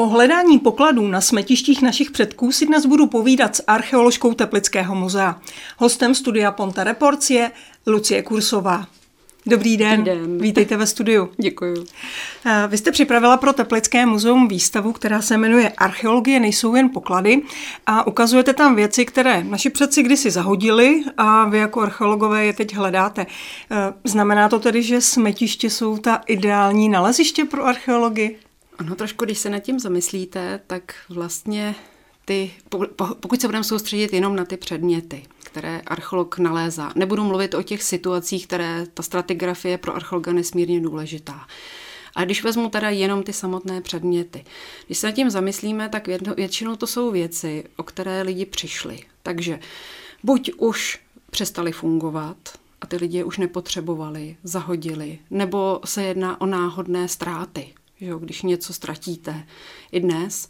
O hledání pokladů na smetištích našich předků si dnes budu povídat s archeoložkou Teplického muzea. Hostem studia Ponta Reports je Lucie Kursová. Dobrý den. Dobrý den. Vítejte ve studiu. Děkuji. Eh, vy jste připravila pro Teplické muzeum výstavu, která se jmenuje Archeologie nejsou jen poklady a ukazujete tam věci, které naši předci kdysi zahodili a vy jako archeologové je teď hledáte. Eh, znamená to tedy, že smetiště jsou ta ideální naleziště pro archeologii? Ano, trošku, když se nad tím zamyslíte, tak vlastně ty, pokud se budeme soustředit jenom na ty předměty, které archeolog nalézá, nebudu mluvit o těch situacích, které ta stratigrafie pro archeologa nesmírně důležitá. A když vezmu teda jenom ty samotné předměty, když se nad tím zamyslíme, tak většinou to jsou věci, o které lidi přišli. Takže buď už přestali fungovat, a ty lidi je už nepotřebovali, zahodili, nebo se jedná o náhodné ztráty, že jo, když něco ztratíte i dnes.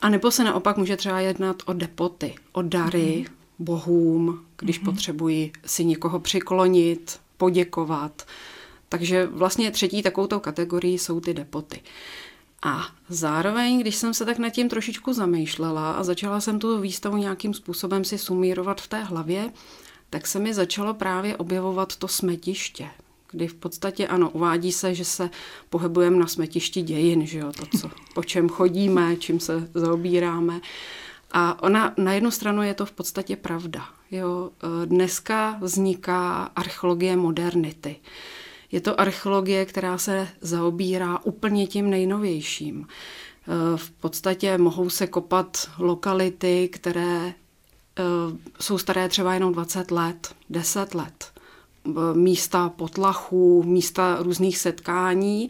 A nebo se naopak může třeba jednat o depoty, o dary mm-hmm. bohům, když mm-hmm. potřebují si někoho přiklonit, poděkovat. Takže vlastně třetí takovouto kategorii jsou ty depoty. A zároveň, když jsem se tak nad tím trošičku zamýšlela a začala jsem tu výstavu nějakým způsobem si sumírovat v té hlavě, tak se mi začalo právě objevovat to smetiště kdy v podstatě ano, uvádí se, že se pohybujeme na smetišti dějin, že jo, to, co, po čem chodíme, čím se zaobíráme. A ona na jednu stranu je to v podstatě pravda. Jo. Dneska vzniká archeologie modernity. Je to archeologie, která se zaobírá úplně tím nejnovějším. V podstatě mohou se kopat lokality, které e, jsou staré třeba jenom 20 let, 10 let místa potlachů, místa různých setkání,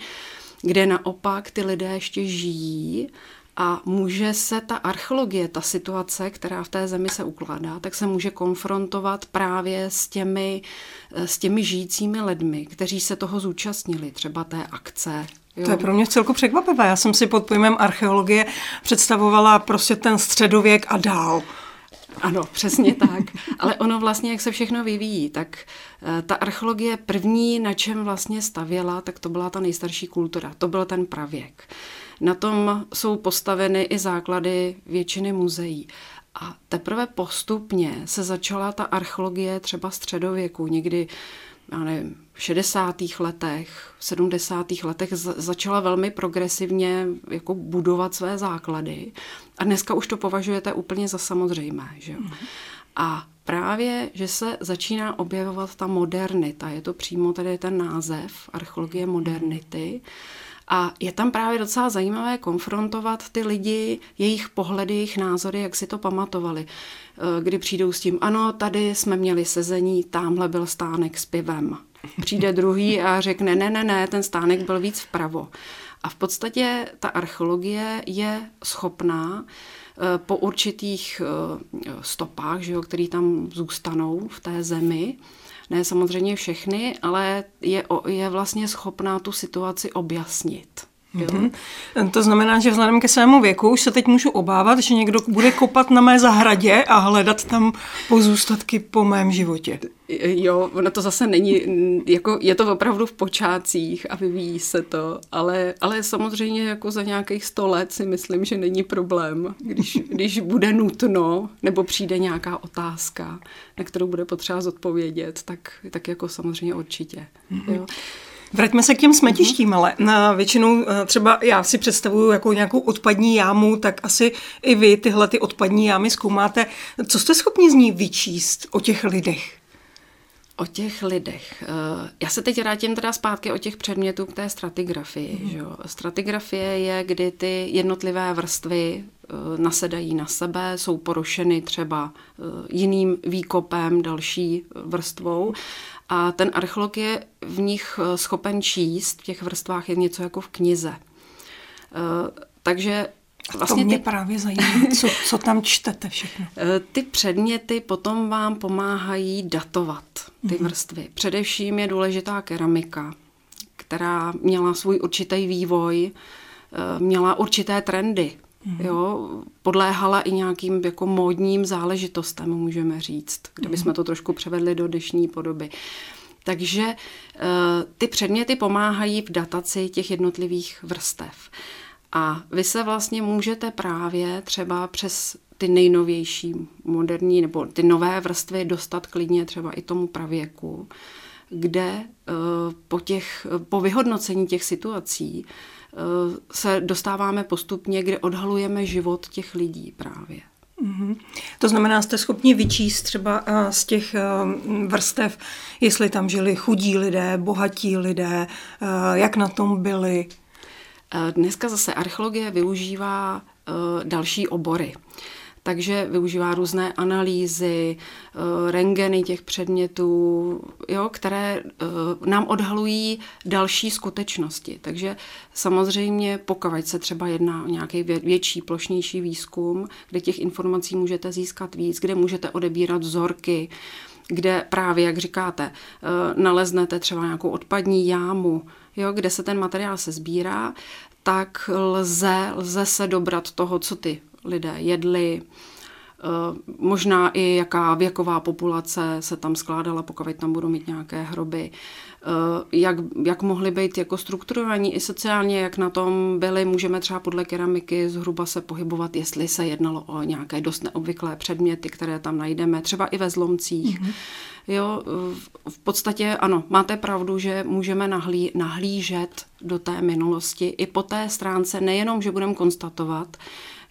kde naopak ty lidé ještě žijí a může se ta archeologie, ta situace, která v té zemi se ukládá, tak se může konfrontovat právě s těmi, s těmi žijícími lidmi, kteří se toho zúčastnili, třeba té akce Jo. To je pro mě celku překvapivé. Já jsem si pod pojmem archeologie představovala prostě ten středověk a dál. Ano, přesně tak. Ale ono vlastně, jak se všechno vyvíjí, tak eh, ta archeologie první, na čem vlastně stavěla, tak to byla ta nejstarší kultura. To byl ten pravěk. Na tom jsou postaveny i základy většiny muzeí. A teprve postupně se začala ta archeologie třeba středověku, někdy já nevím, v 60. letech, v 70. letech začala velmi progresivně jako budovat své základy a dneska už to považujete úplně za samozřejmé. Že jo? Mm. A právě, že se začíná objevovat ta modernita, je to přímo tady ten název, archeologie modernity, a je tam právě docela zajímavé konfrontovat ty lidi, jejich pohledy, jejich názory, jak si to pamatovali. Eh, kdy přijdou s tím, ano, tady jsme měli sezení, tamhle byl stánek s pivem. Přijde druhý a řekne, ne, ne, ne, ten stánek byl víc vpravo. A v podstatě ta archeologie je schopná eh, po určitých eh, stopách, že jo, které tam zůstanou v té zemi, ne samozřejmě všechny, ale je, je vlastně schopná tu situaci objasnit. Mm-hmm. To znamená, že vzhledem ke svému věku už se teď můžu obávat, že někdo bude kopat na mé zahradě a hledat tam pozůstatky po mém životě. Jo, ono to zase není, jako je to opravdu v počátcích a vyvíjí se to, ale, ale samozřejmě jako za nějakých sto let si myslím, že není problém, když, když bude nutno nebo přijde nějaká otázka, na kterou bude potřeba zodpovědět, tak, tak jako samozřejmě určitě. Mm-hmm. Jo. Vraťme se k těm smetištím, mm-hmm. ale na většinou eh, třeba já si představuju jako nějakou odpadní jámu, tak asi i vy tyhle ty odpadní jámy zkoumáte. Co jste schopni z ní vyčíst o těch lidech? O těch lidech. Eh, já se teď vrátím teda zpátky o těch předmětů k té stratigrafii. Mm. Že Stratigrafie je, kdy ty jednotlivé vrstvy eh, nasedají na sebe, jsou porušeny třeba jiným výkopem, další vrstvou a ten archeolog je v nich eh, schopen číst, v těch vrstvách je něco jako v knize. Eh, takže Vlastně to mě ty, právě zajímá, co, co tam čtete všechno. Eh, ty předměty potom vám pomáhají datovat ty mm-hmm. vrstvy. Především je důležitá keramika, která měla svůj určitý vývoj, měla určité trendy. Mm-hmm. Jo, podléhala i nějakým jako módním záležitostem, můžeme říct, kdybychom mm-hmm. to trošku převedli do dnešní podoby. Takže uh, ty předměty pomáhají v dataci těch jednotlivých vrstev. A vy se vlastně můžete právě třeba přes ty nejnovější moderní nebo ty nové vrstvy dostat klidně třeba i tomu pravěku, kde eh, po, těch, po vyhodnocení těch situací eh, se dostáváme postupně, kde odhalujeme život těch lidí právě. Mm-hmm. To znamená, jste schopni vyčíst třeba eh, z těch vrstev, jestli tam žili chudí lidé, bohatí lidé, jak na tom byli? Dneska zase archeologie využívá další obory takže využívá různé analýzy, eh, rengeny těch předmětů, jo, které eh, nám odhalují další skutečnosti. Takže samozřejmě pokud se třeba jedná o nějaký větší, plošnější výzkum, kde těch informací můžete získat víc, kde můžete odebírat vzorky, kde právě, jak říkáte, eh, naleznete třeba nějakou odpadní jámu, jo, kde se ten materiál se sbírá, tak lze, lze se dobrat toho, co ty lidé jedli, možná i jaká věková populace se tam skládala, pokud tam budou mít nějaké hroby, eh, jak, jak mohly být jako strukturovaní i sociálně, jak na tom byly, můžeme třeba podle keramiky zhruba se pohybovat, jestli se jednalo o nějaké dost neobvyklé předměty, které tam najdeme, třeba i ve zlomcích. Mm-hmm. Jo, v podstatě ano, máte pravdu, že můžeme nahlí, nahlížet do té minulosti i po té stránce, nejenom, že budeme konstatovat,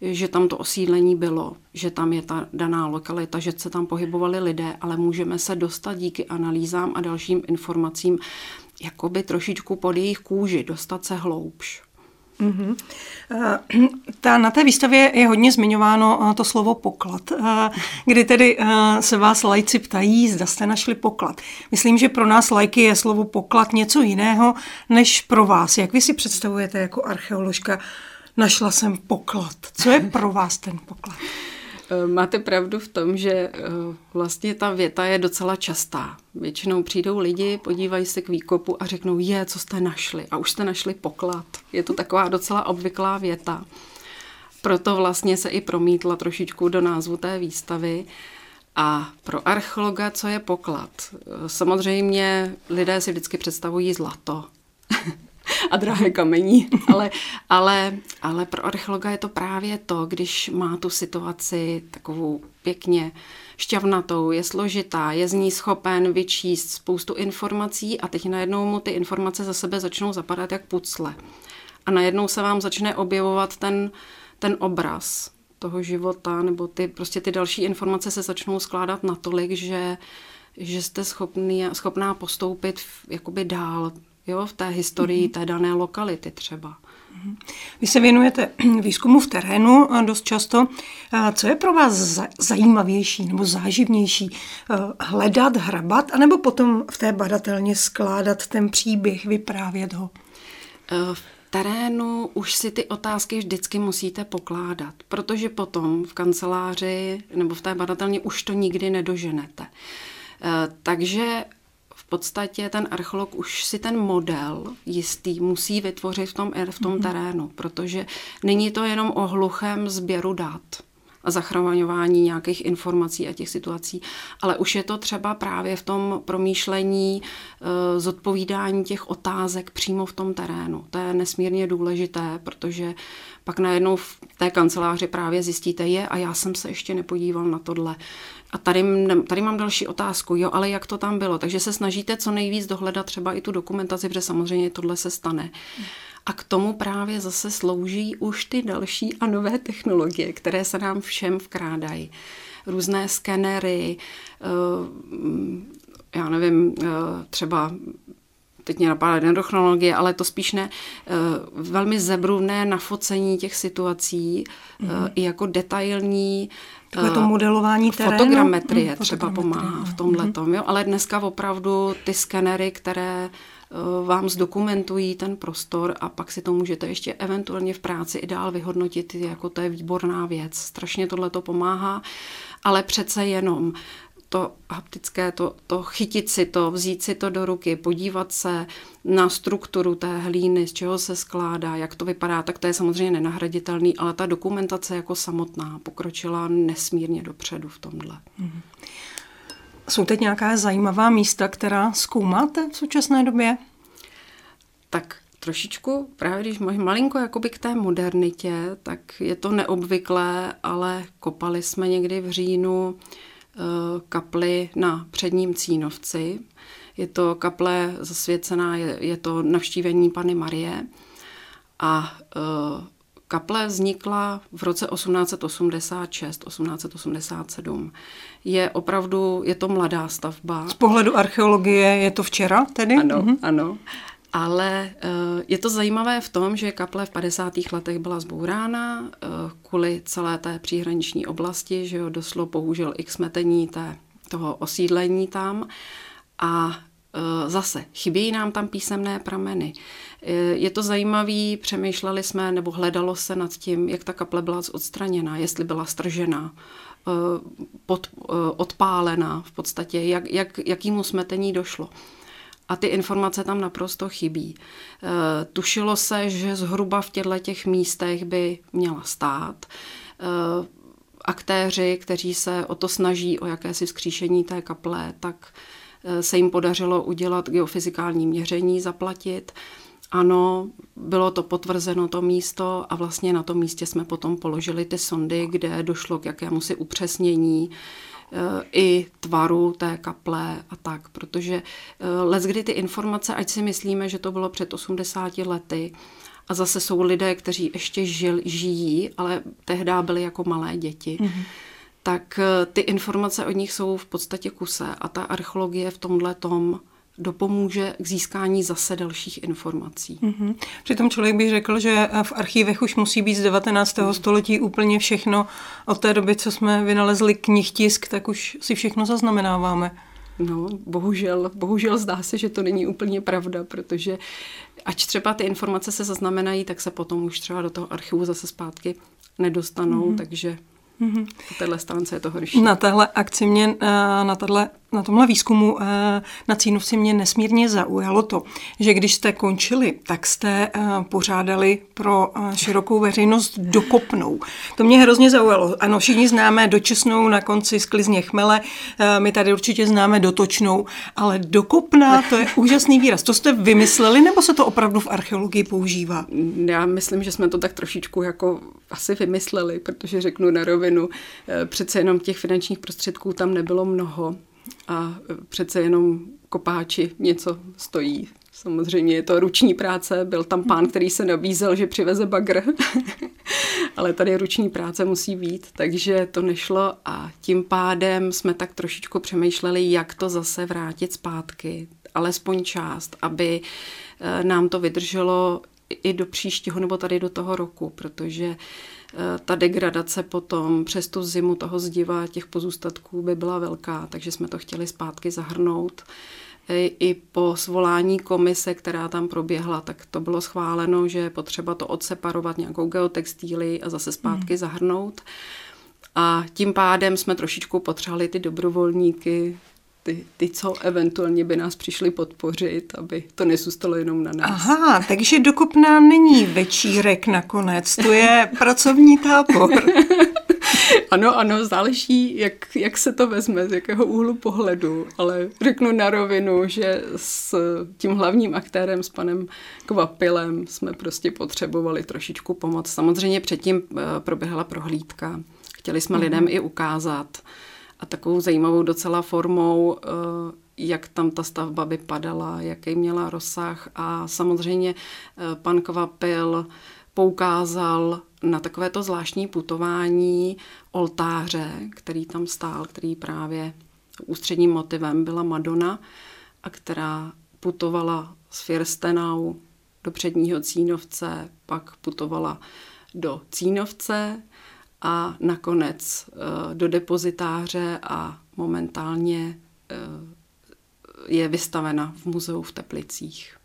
že tam to osídlení bylo, že tam je ta daná lokalita, že se tam pohybovali lidé, ale můžeme se dostat díky analýzám a dalším informacím jakoby trošičku pod jejich kůži, dostat se hloubš. Mm-hmm. Ta, na té výstavě je hodně zmiňováno eh, to slovo poklad, eh, kdy tedy se vás lajci ptají, zda jste našli poklad. Myslím, že pro nás lajky je slovo poklad něco jiného než pro vás. Jak vy si představujete jako archeoložka našla jsem poklad. Co je pro vás ten poklad? Eh, máte pravdu v tom, že eh, vlastně ta věta je docela častá. Většinou přijdou lidi, podívají se k výkopu a řeknou, je, co jste našli? A už jste našli poklad. Je to taková docela obvyklá věta. Proto vlastně se i promítla trošičku do názvu té výstavy. A pro archeologa, co je poklad? Eh, samozřejmě lidé si vždycky představují zlato. a drahé kamení. Ale, ale, ale pro archeologa je to právě to, když má tu situaci takovou pěkně šťavnatou, je složitá, je z ní schopen vyčíst spoustu informací a teď najednou mu ty informace za sebe začnou zapadat jak pucle. A najednou se vám začne objevovat ten, ten obraz toho života, nebo ty, prostě ty další informace se začnou skládat natolik, že, že jste schopný, schopná postoupit v, jakoby dál jo, v té historii mm-hmm. té dané lokality třeba. Mhm. Vy se věnujete výzkumu v terénu dost často. Co je pro vás zajímavější nebo záživnější? Eh, hledat, hrabat, anebo potom v té badatelně skládat ten příběh, vyprávět ho? Eh, v terénu už si ty otázky vždycky musíte pokládat, protože potom v kanceláři nebo v té badatelně už to nikdy nedoženete. Eh, takže podstatě ten archeolog už si ten model jistý musí vytvořit v tom, v tom mhm. terénu, protože není to jenom o hluchém sběru dat a zachraňování nějakých informací a těch situací, ale už je to třeba právě v tom promýšlení, eh, zodpovídání těch otázek přímo v tom terénu. To je nesmírně důležité, protože pak najednou v té kanceláři právě zjistíte je a já jsem se ještě nepodíval na tohle. A tady, tady mám další otázku, jo, ale jak to tam bylo? Takže se snažíte co nejvíc dohledat třeba i tu dokumentaci, protože samozřejmě tohle se stane. A k tomu právě zase slouží už ty další a nové technologie, které se nám všem vkrádají. Různé skenery, eh, já nevím, eh, třeba teď mě napadá dendrochronologie, ale to spíš ne, eh, velmi zebruvné nafocení těch situací, mm-hmm. i jako detailní Takové to modelování terénu. Fotogrametrie mm, třeba pomáhá v tomhle mm-hmm. jo, ale dneska opravdu ty skenery, které vám zdokumentují ten prostor a pak si to můžete ještě eventuálně v práci i dál vyhodnotit, jako to je výborná věc. Strašně tohle to pomáhá, ale přece jenom to haptické, to, to chytit si to, vzít si to do ruky, podívat se na strukturu té hlíny, z čeho se skládá, jak to vypadá, tak to je samozřejmě nenahraditelný, ale ta dokumentace jako samotná pokročila nesmírně dopředu v tomhle. Mm-hmm. Jsou teď nějaká zajímavá místa, která zkoumáte v současné době? Tak trošičku, právě když malinko jakoby k té modernitě, tak je to neobvyklé, ale kopali jsme někdy v říjnu eh, kapli na předním Cínovci. Je to kaple zasvěcená, je, je to navštívení Pany Marie a uh, kaple vznikla v roce 1886, 1887. Je opravdu, je to mladá stavba. Z pohledu archeologie je to včera tedy? Ano, mhm. ano. Ale uh, je to zajímavé v tom, že kaple v 50. letech byla zbourána uh, kvůli celé té příhraniční oblasti, že jo, doslo bohužel i k smetení té, toho osídlení tam. A Eh, zase, chybějí nám tam písemné prameny. Eh, je to zajímavý, přemýšleli jsme, nebo hledalo se nad tím, jak ta kaple byla odstraněna, jestli byla stržena, eh, pod, odpálena v podstatě, jak, jak, jakýmu smetení došlo. A ty informace tam naprosto chybí. Tušilo se, že zhruba v těchto těch místech by měla stát. Aktéři, kteří se o to snaží, o jakési skříšení té kaple, tak Eh, se jim podařilo udělat geofyzikální měření, zaplatit. Ano, bylo to potvrzeno to místo a vlastně na tom místě jsme potom položili ty sondy, kde došlo k jakému si upřesnění eh, i tvaru té kaple a tak, protože eh, let, kdy ty informace, ať si myslíme, že to bylo před 80 lety, a zase jsou lidé, kteří ještě žil, žijí, ale tehdy byli jako malé děti, mm-hmm tak eh, ty informace od nich jsou v podstatě kuse a ta archeologie v tomhle tom dopomůže k získání zase dalších informací. Mm-hmm. Přitom člověk by řekl, že v archívech už musí být z 19. Mm. století úplně všechno. Od té doby, co jsme vynalezli knihtisk, tak už si všechno zaznamenáváme. No, bohužel, bohužel zdá se, že to není úplně pravda, protože ať třeba ty informace se zaznamenají, tak se potom už třeba do toho archivu zase zpátky nedostanou, mm. takže Mm-hmm. Po téhle stránce je to horší. Na téhle akci mě, eh, na, tato, na tomhle výzkumu eh, na Cínovci mě nesmírně zaujalo to, že když jste končili, tak jste eh, pořádali pro širokou veřejnost dokopnou. To mě hrozně zaujalo. Ano, všichni známe dočesnou na konci sklizně chmele, my tady určitě známe dotočnou, ale dokopná, to je úžasný výraz. To jste vymysleli, nebo se to opravdu v archeologii používá? Já myslím, že jsme to tak trošičku jako asi vymysleli, protože řeknu na rovinu, eh, přece jenom těch finančních prostředků tam nebylo mnoho a eh, přece jenom kopáči něco stojí. Samozřejmě je to ruční práce, byl tam pán, který se nabízel, že přiveze bagr, ale tady ruční práce musí být, takže to nešlo. A tím pádem jsme tak trošičku přemýšleli, jak to zase vrátit zpátky, alespoň část, aby eh, nám to vydrželo i do příštího nebo tady do toho roku, protože eh, ta degradace potom přes tu zimu toho zdiva těch pozůstatků by byla velká, takže jsme to chtěli zpátky zahrnout. Eh, I po svolání komise, která tam proběhla, tak to bylo schváleno, že je potřeba to odseparovat nějakou geotextíly a zase zpátky hmm. zahrnout. A tím pádem jsme trošičku potřebovali ty dobrovolníky, ty, ty, co eventuálně by nás přišli podpořit, aby to nezůstalo jenom na nás. Aha, takže dokopná není večírek nakonec, to je pracovní tábor. ano, ano, záleží, jak, jak se to vezme, z jakého úhlu pohledu, ale řeknu na rovinu, že s tím hlavním aktérem, s panem Kvapilem, jsme prostě potřebovali trošičku pomoc. Samozřejmě předtím eh, proběhla prohlídka. Chtěli jsme mm-hmm. lidem i ukázat, a takovou zajímavou docela formou, eh, jak tam ta stavba vypadala, jaký měla rozsah. A samozřejmě eh, pan Kvapil poukázal na takovéto zvláštní putování oltáře, který tam stál, který právě ústředním motivem byla Madonna a která putovala z Firstenau do předního Cínovce, pak putovala do Cínovce, a nakonec eh, do depozitáře a momentálně eh, je vystavena v muzeu v Teplicích.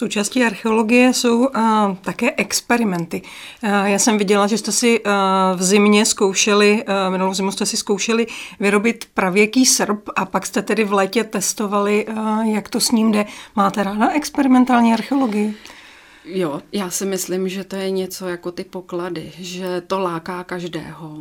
Součástí archeologie jsou uh, také experimenty. Uh, já jsem viděla, že jste si uh, v zimě zkoušeli, uh, minulou zimu jste si zkoušeli vyrobit pravěký srp a pak jste tedy v létě testovali, uh, jak to s ním jde. Máte ráda experimentální archeologii? Jo, já si myslím, že to je něco jako ty poklady, že to láká každého.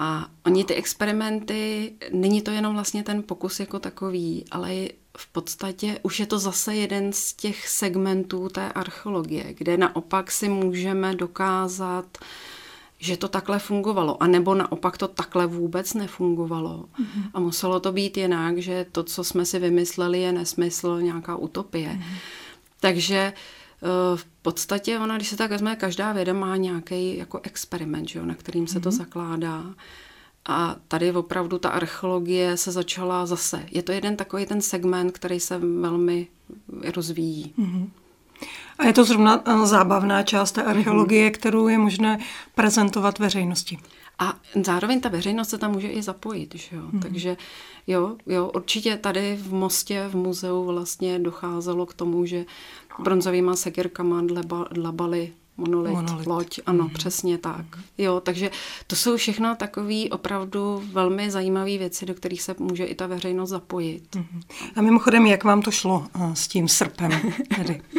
A oni ty experimenty, není to jenom vlastně ten pokus jako takový, ale v podstatě už je to zase jeden z těch segmentů té archeologie, kde naopak si můžeme dokázat, že to takhle fungovalo, a nebo naopak to takhle vůbec nefungovalo. Mm-hmm. A muselo to být jinak, že to, co jsme si vymysleli, je nesmysl, nějaká utopie. Mm-hmm. Takže eh, v podstatě ona, když se tak vezme, každá věda má nějaký jako experiment, že jo, na kterým se mm-hmm. to mhm. zakládá. A tady opravdu ta archeologie se začala zase. Je to jeden takový ten segment, který se velmi rozvíjí. Mm-hmm. A je to zrovna eh, zábavná část té archeologie, mm-hmm. kterou je možné prezentovat veřejnosti. A zároveň ta veřejnost se tam může i zapojit, že jo? Mm-hmm. Takže jo, jo, určitě tady v Mostě, v muzeu vlastně docházelo k tomu, že bronzovýma sekirkama dlabali monolit, monolit. loď, ano, mm. přesně tak. Jo, takže to jsou všechno takové opravdu velmi zajímavé věci, do kterých se může i ta veřejnost zapojit. Mm. A mimochodem, jak vám to šlo uh, s tím srpem tedy?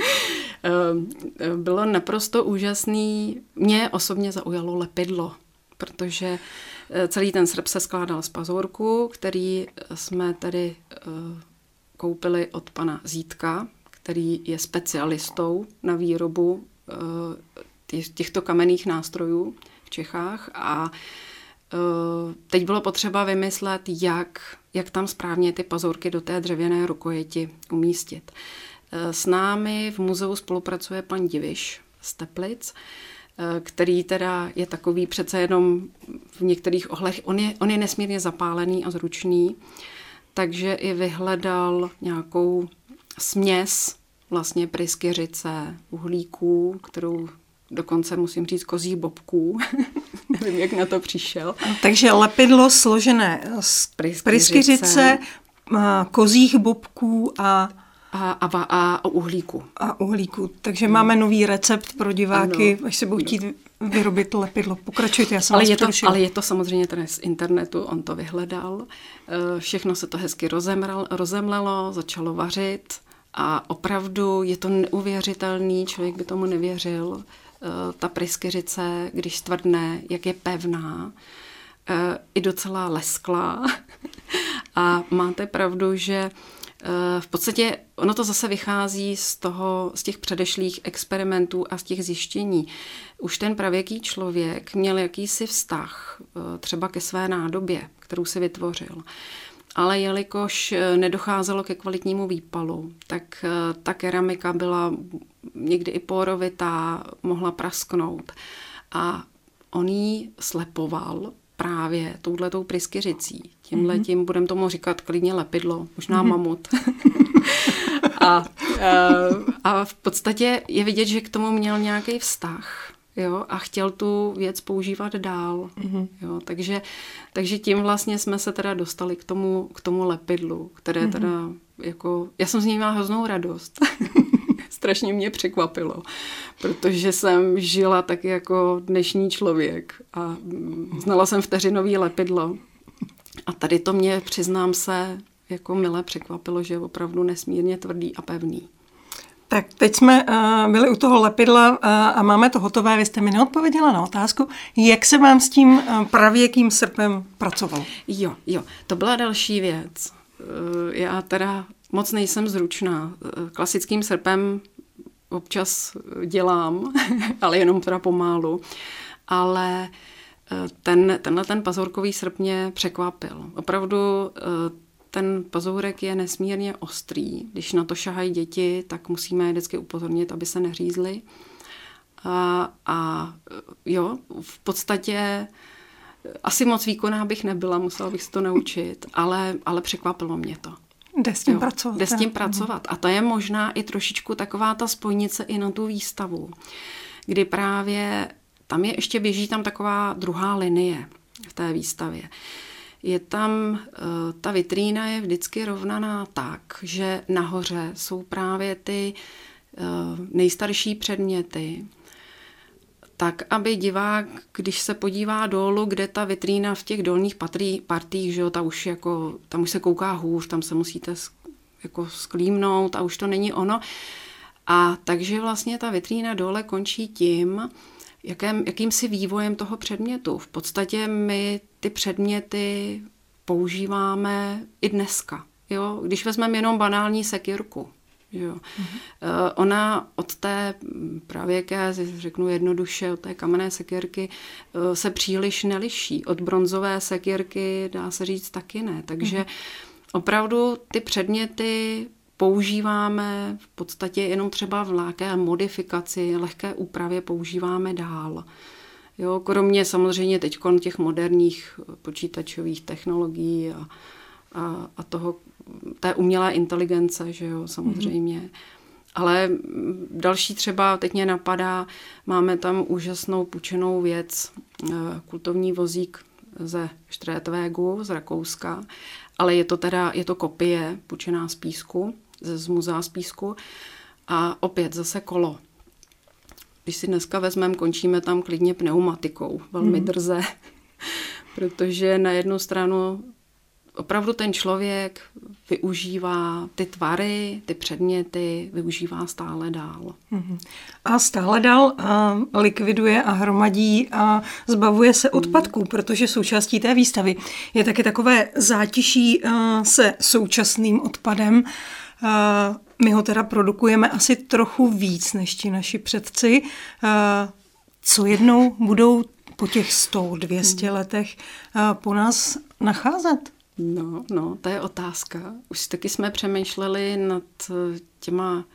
Eh, bylo naprosto úžasný. Mě osobně zaujalo lepidlo, protože eh, celý ten srp se skládal z pazurku, který jsme tedy koupili od pana Zítka, který je specialistou na výrobu Eh, těchto kamenných nástrojů v Čechách a eh, teď bylo potřeba vymyslet, jak, jak tam správně ty pazurky do té dřevěné rukojeti umístit. Eh, s námi v muzeu spolupracuje pan Diviš z Teplic, který teda je takový přece jenom v některých ohlech, on je, on je nesmírně zapálený a zručný, takže i vyhledal nějakou směs vlastně pryskyřice, uhlíků, kterou dokonce musím říct kozí bobků. Nevím, jak na to přišel. Takže lepidlo složené z pryskyřice, pryskyřice kozích bobků a a, a, a uhlíku. A uhlíku. Takže hmm. máme nový recept pro diváky, ano. až se budou chtít vyrobit lepidlo. Pokračujte, já jsem ale, je to, ale je to samozřejmě tady z internetu, on to vyhledal. Eh, všechno se to hezky rozemral, rozemlelo, začalo vařit. A opravdu je to neuvěřitelný, člověk by tomu nevěřil. Eh, ta pryskyřice, když stvrdne, jak je pevná, eh, i docela lesklá. A máte pravdu, že v podstatě ono to zase vychází z, toho, z těch předešlých experimentů a z těch zjištění. Už ten pravěký člověk měl jakýsi vztah třeba ke své nádobě, kterou si vytvořil ale jelikož eh, nedocházelo ke kvalitnímu výpalu, tak eh, ta keramika byla někdy i porovitá, mohla prasknout. A on ji slepoval právě touhletou pryskyřicí. Tímhle mm-hmm. tím budeme tomu říkat klidně lepidlo, možná mm-hmm. mamut. a, eh, a v podstatě je vidět, že k tomu měl nějaký vztah jo, a chtěl tu věc používat dál. Mm-hmm. Jo, takže, takže tím vlastně jsme se teda dostali k tomu, k tomu lepidlu, které mm-hmm. teda jako, já jsem z něj měla hroznou radost. Strašně mě překvapilo, protože jsem žila tak jako dnešní člověk a znala jsem vteřinový lepidlo. A tady to mě, přiznám se, jako milé překvapilo, že je opravdu nesmírně tvrdý a pevný. Tak teď jsme uh, byli u toho lepidla uh, a máme to hotové. Vy jste mi neodpověděla na otázku, jak se vám s tím uh, pravěkým srpem pracovalo. Jo, jo, to byla další věc. Uh, já teda moc nejsem zručná. Uh, klasickým srpem občas dělám, ale jenom teda pomálu. Ale ten, tenhle ten pazurkový srp mě překvapil. Opravdu ten pazourek je nesmírně ostrý. Když na to šahají děti, tak musíme je vždycky upozornit, aby se neřízli. A, a jo, v podstatě asi moc výkonná bych nebyla, musela bych se to naučit, ale, ale překvapilo mě to. Jde s tím jo, pracovat. Jde s tím pracovat. A to je možná i trošičku taková ta spojnice i na tu výstavu, kdy právě tam je ještě běží tam taková druhá linie v té výstavě je tam, eh, ta vitrína je vždycky rovnaná tak, že nahoře jsou právě ty eh, nejstarší předměty, tak, aby divák, když se podívá dolů, kde ta vitrína v těch dolních patrý, partích, že jo, ta už jako, tam už se kouká hůř, tam se musíte jako sklímnout a už to není ono. A takže vlastně ta vitrína dole končí tím, jakým, jakýmsi vývojem toho předmětu. V podstatě my ty předměty používáme i dneska. Jo? Když vezmeme jenom banální sekirku, Jo. Mm-hmm. Ona od té právě, jak já řeknu jednoduše, od té kamenné sekirky eh, se příliš neliší. Od bronzové sekirky dá se říct taky ne. Takže mm-hmm. opravdu ty předměty používáme v podstatě jenom třeba v nějaké modifikaci, lehké úpravě používáme dál. Jo, kromě samozřejmě teď těch moderních počítačových technologií a, a, a toho, té umělé inteligence, že jo, samozřejmě. Mm-hmm. Ale další třeba, teď mě napadá, máme tam úžasnou půjčenou věc, eh, kultovní vozík ze Štrétvégu z Rakouska, ale je to teda, je to kopie půjčená z písku, z muzea z písku a opět zase kolo. Když si dneska vezmeme, končíme tam klidně pneumatikou, velmi mm. drze, protože na jednu stranu opravdu ten člověk využívá ty tvary, ty předměty, využívá stále dál. Mhm. A stále dál a likviduje a hromadí a zbavuje se mhm. odpadků, protože součástí té výstavy je taky takové zátiší se současným odpadem. My ho teda produkujeme asi trochu víc než ti naši předci. Co jednou budou po těch 100, 200 mhm. letech po nás nacházet? No, no, to je otázka. Už taky jsme přemýšleli nad eh, těma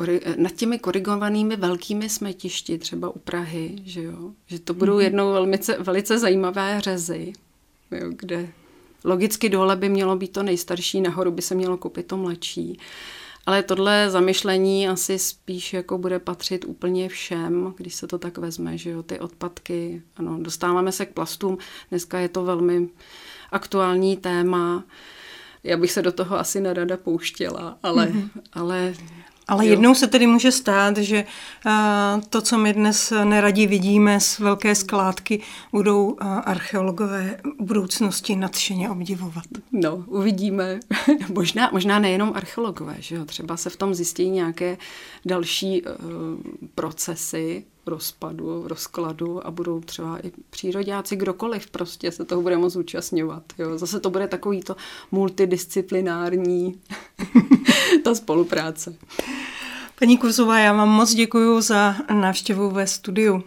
eh, eh, nad těmi korigovanými velkými smetišti, třeba u Prahy, že jo? Že to budou mm-hmm. jednou velice, velice zajímavé řezy, jo? kde logicky dole by mělo být to nejstarší, nahoru by se mělo koupit to mladší. Ale tohle zamyšlení asi spíš jako bude patřit úplně všem, když se to tak vezme, že jo, ty odpadky, ano, dostáváme se k plastům, dneska je to velmi aktuální téma. Já bych se do toho asi nerada pouštěla, ale, mm-hmm. ale ale jo. jednou se tedy může stát, že uh, to, co my dnes neradí vidíme z velké skládky, budou uh, archeologové v budoucnosti nadšeně obdivovat. No, uvidíme. možná, možná nejenom archeologové, že jo? třeba se v tom zjistí nějaké další uh, procesy, rozpadu, rozkladu a budou třeba i přírodáci, kdokoliv prostě se toho bude moct zúčastňovat. Jo. Zase to bude takový to multidisciplinární ta spolupráce. Paní Kurzová, já vám moc děkuji za návštěvu ve studiu.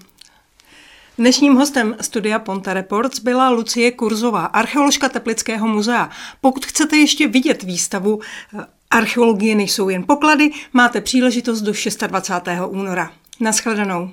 Dnešním hostem studia Ponta Reports byla Lucie Kurzová, archeoložka Teplického muzea. Pokud chcete ještě vidět výstavu eh, Archeologie nejsou jen poklady, máte příležitost do 26. února. Naschledanou.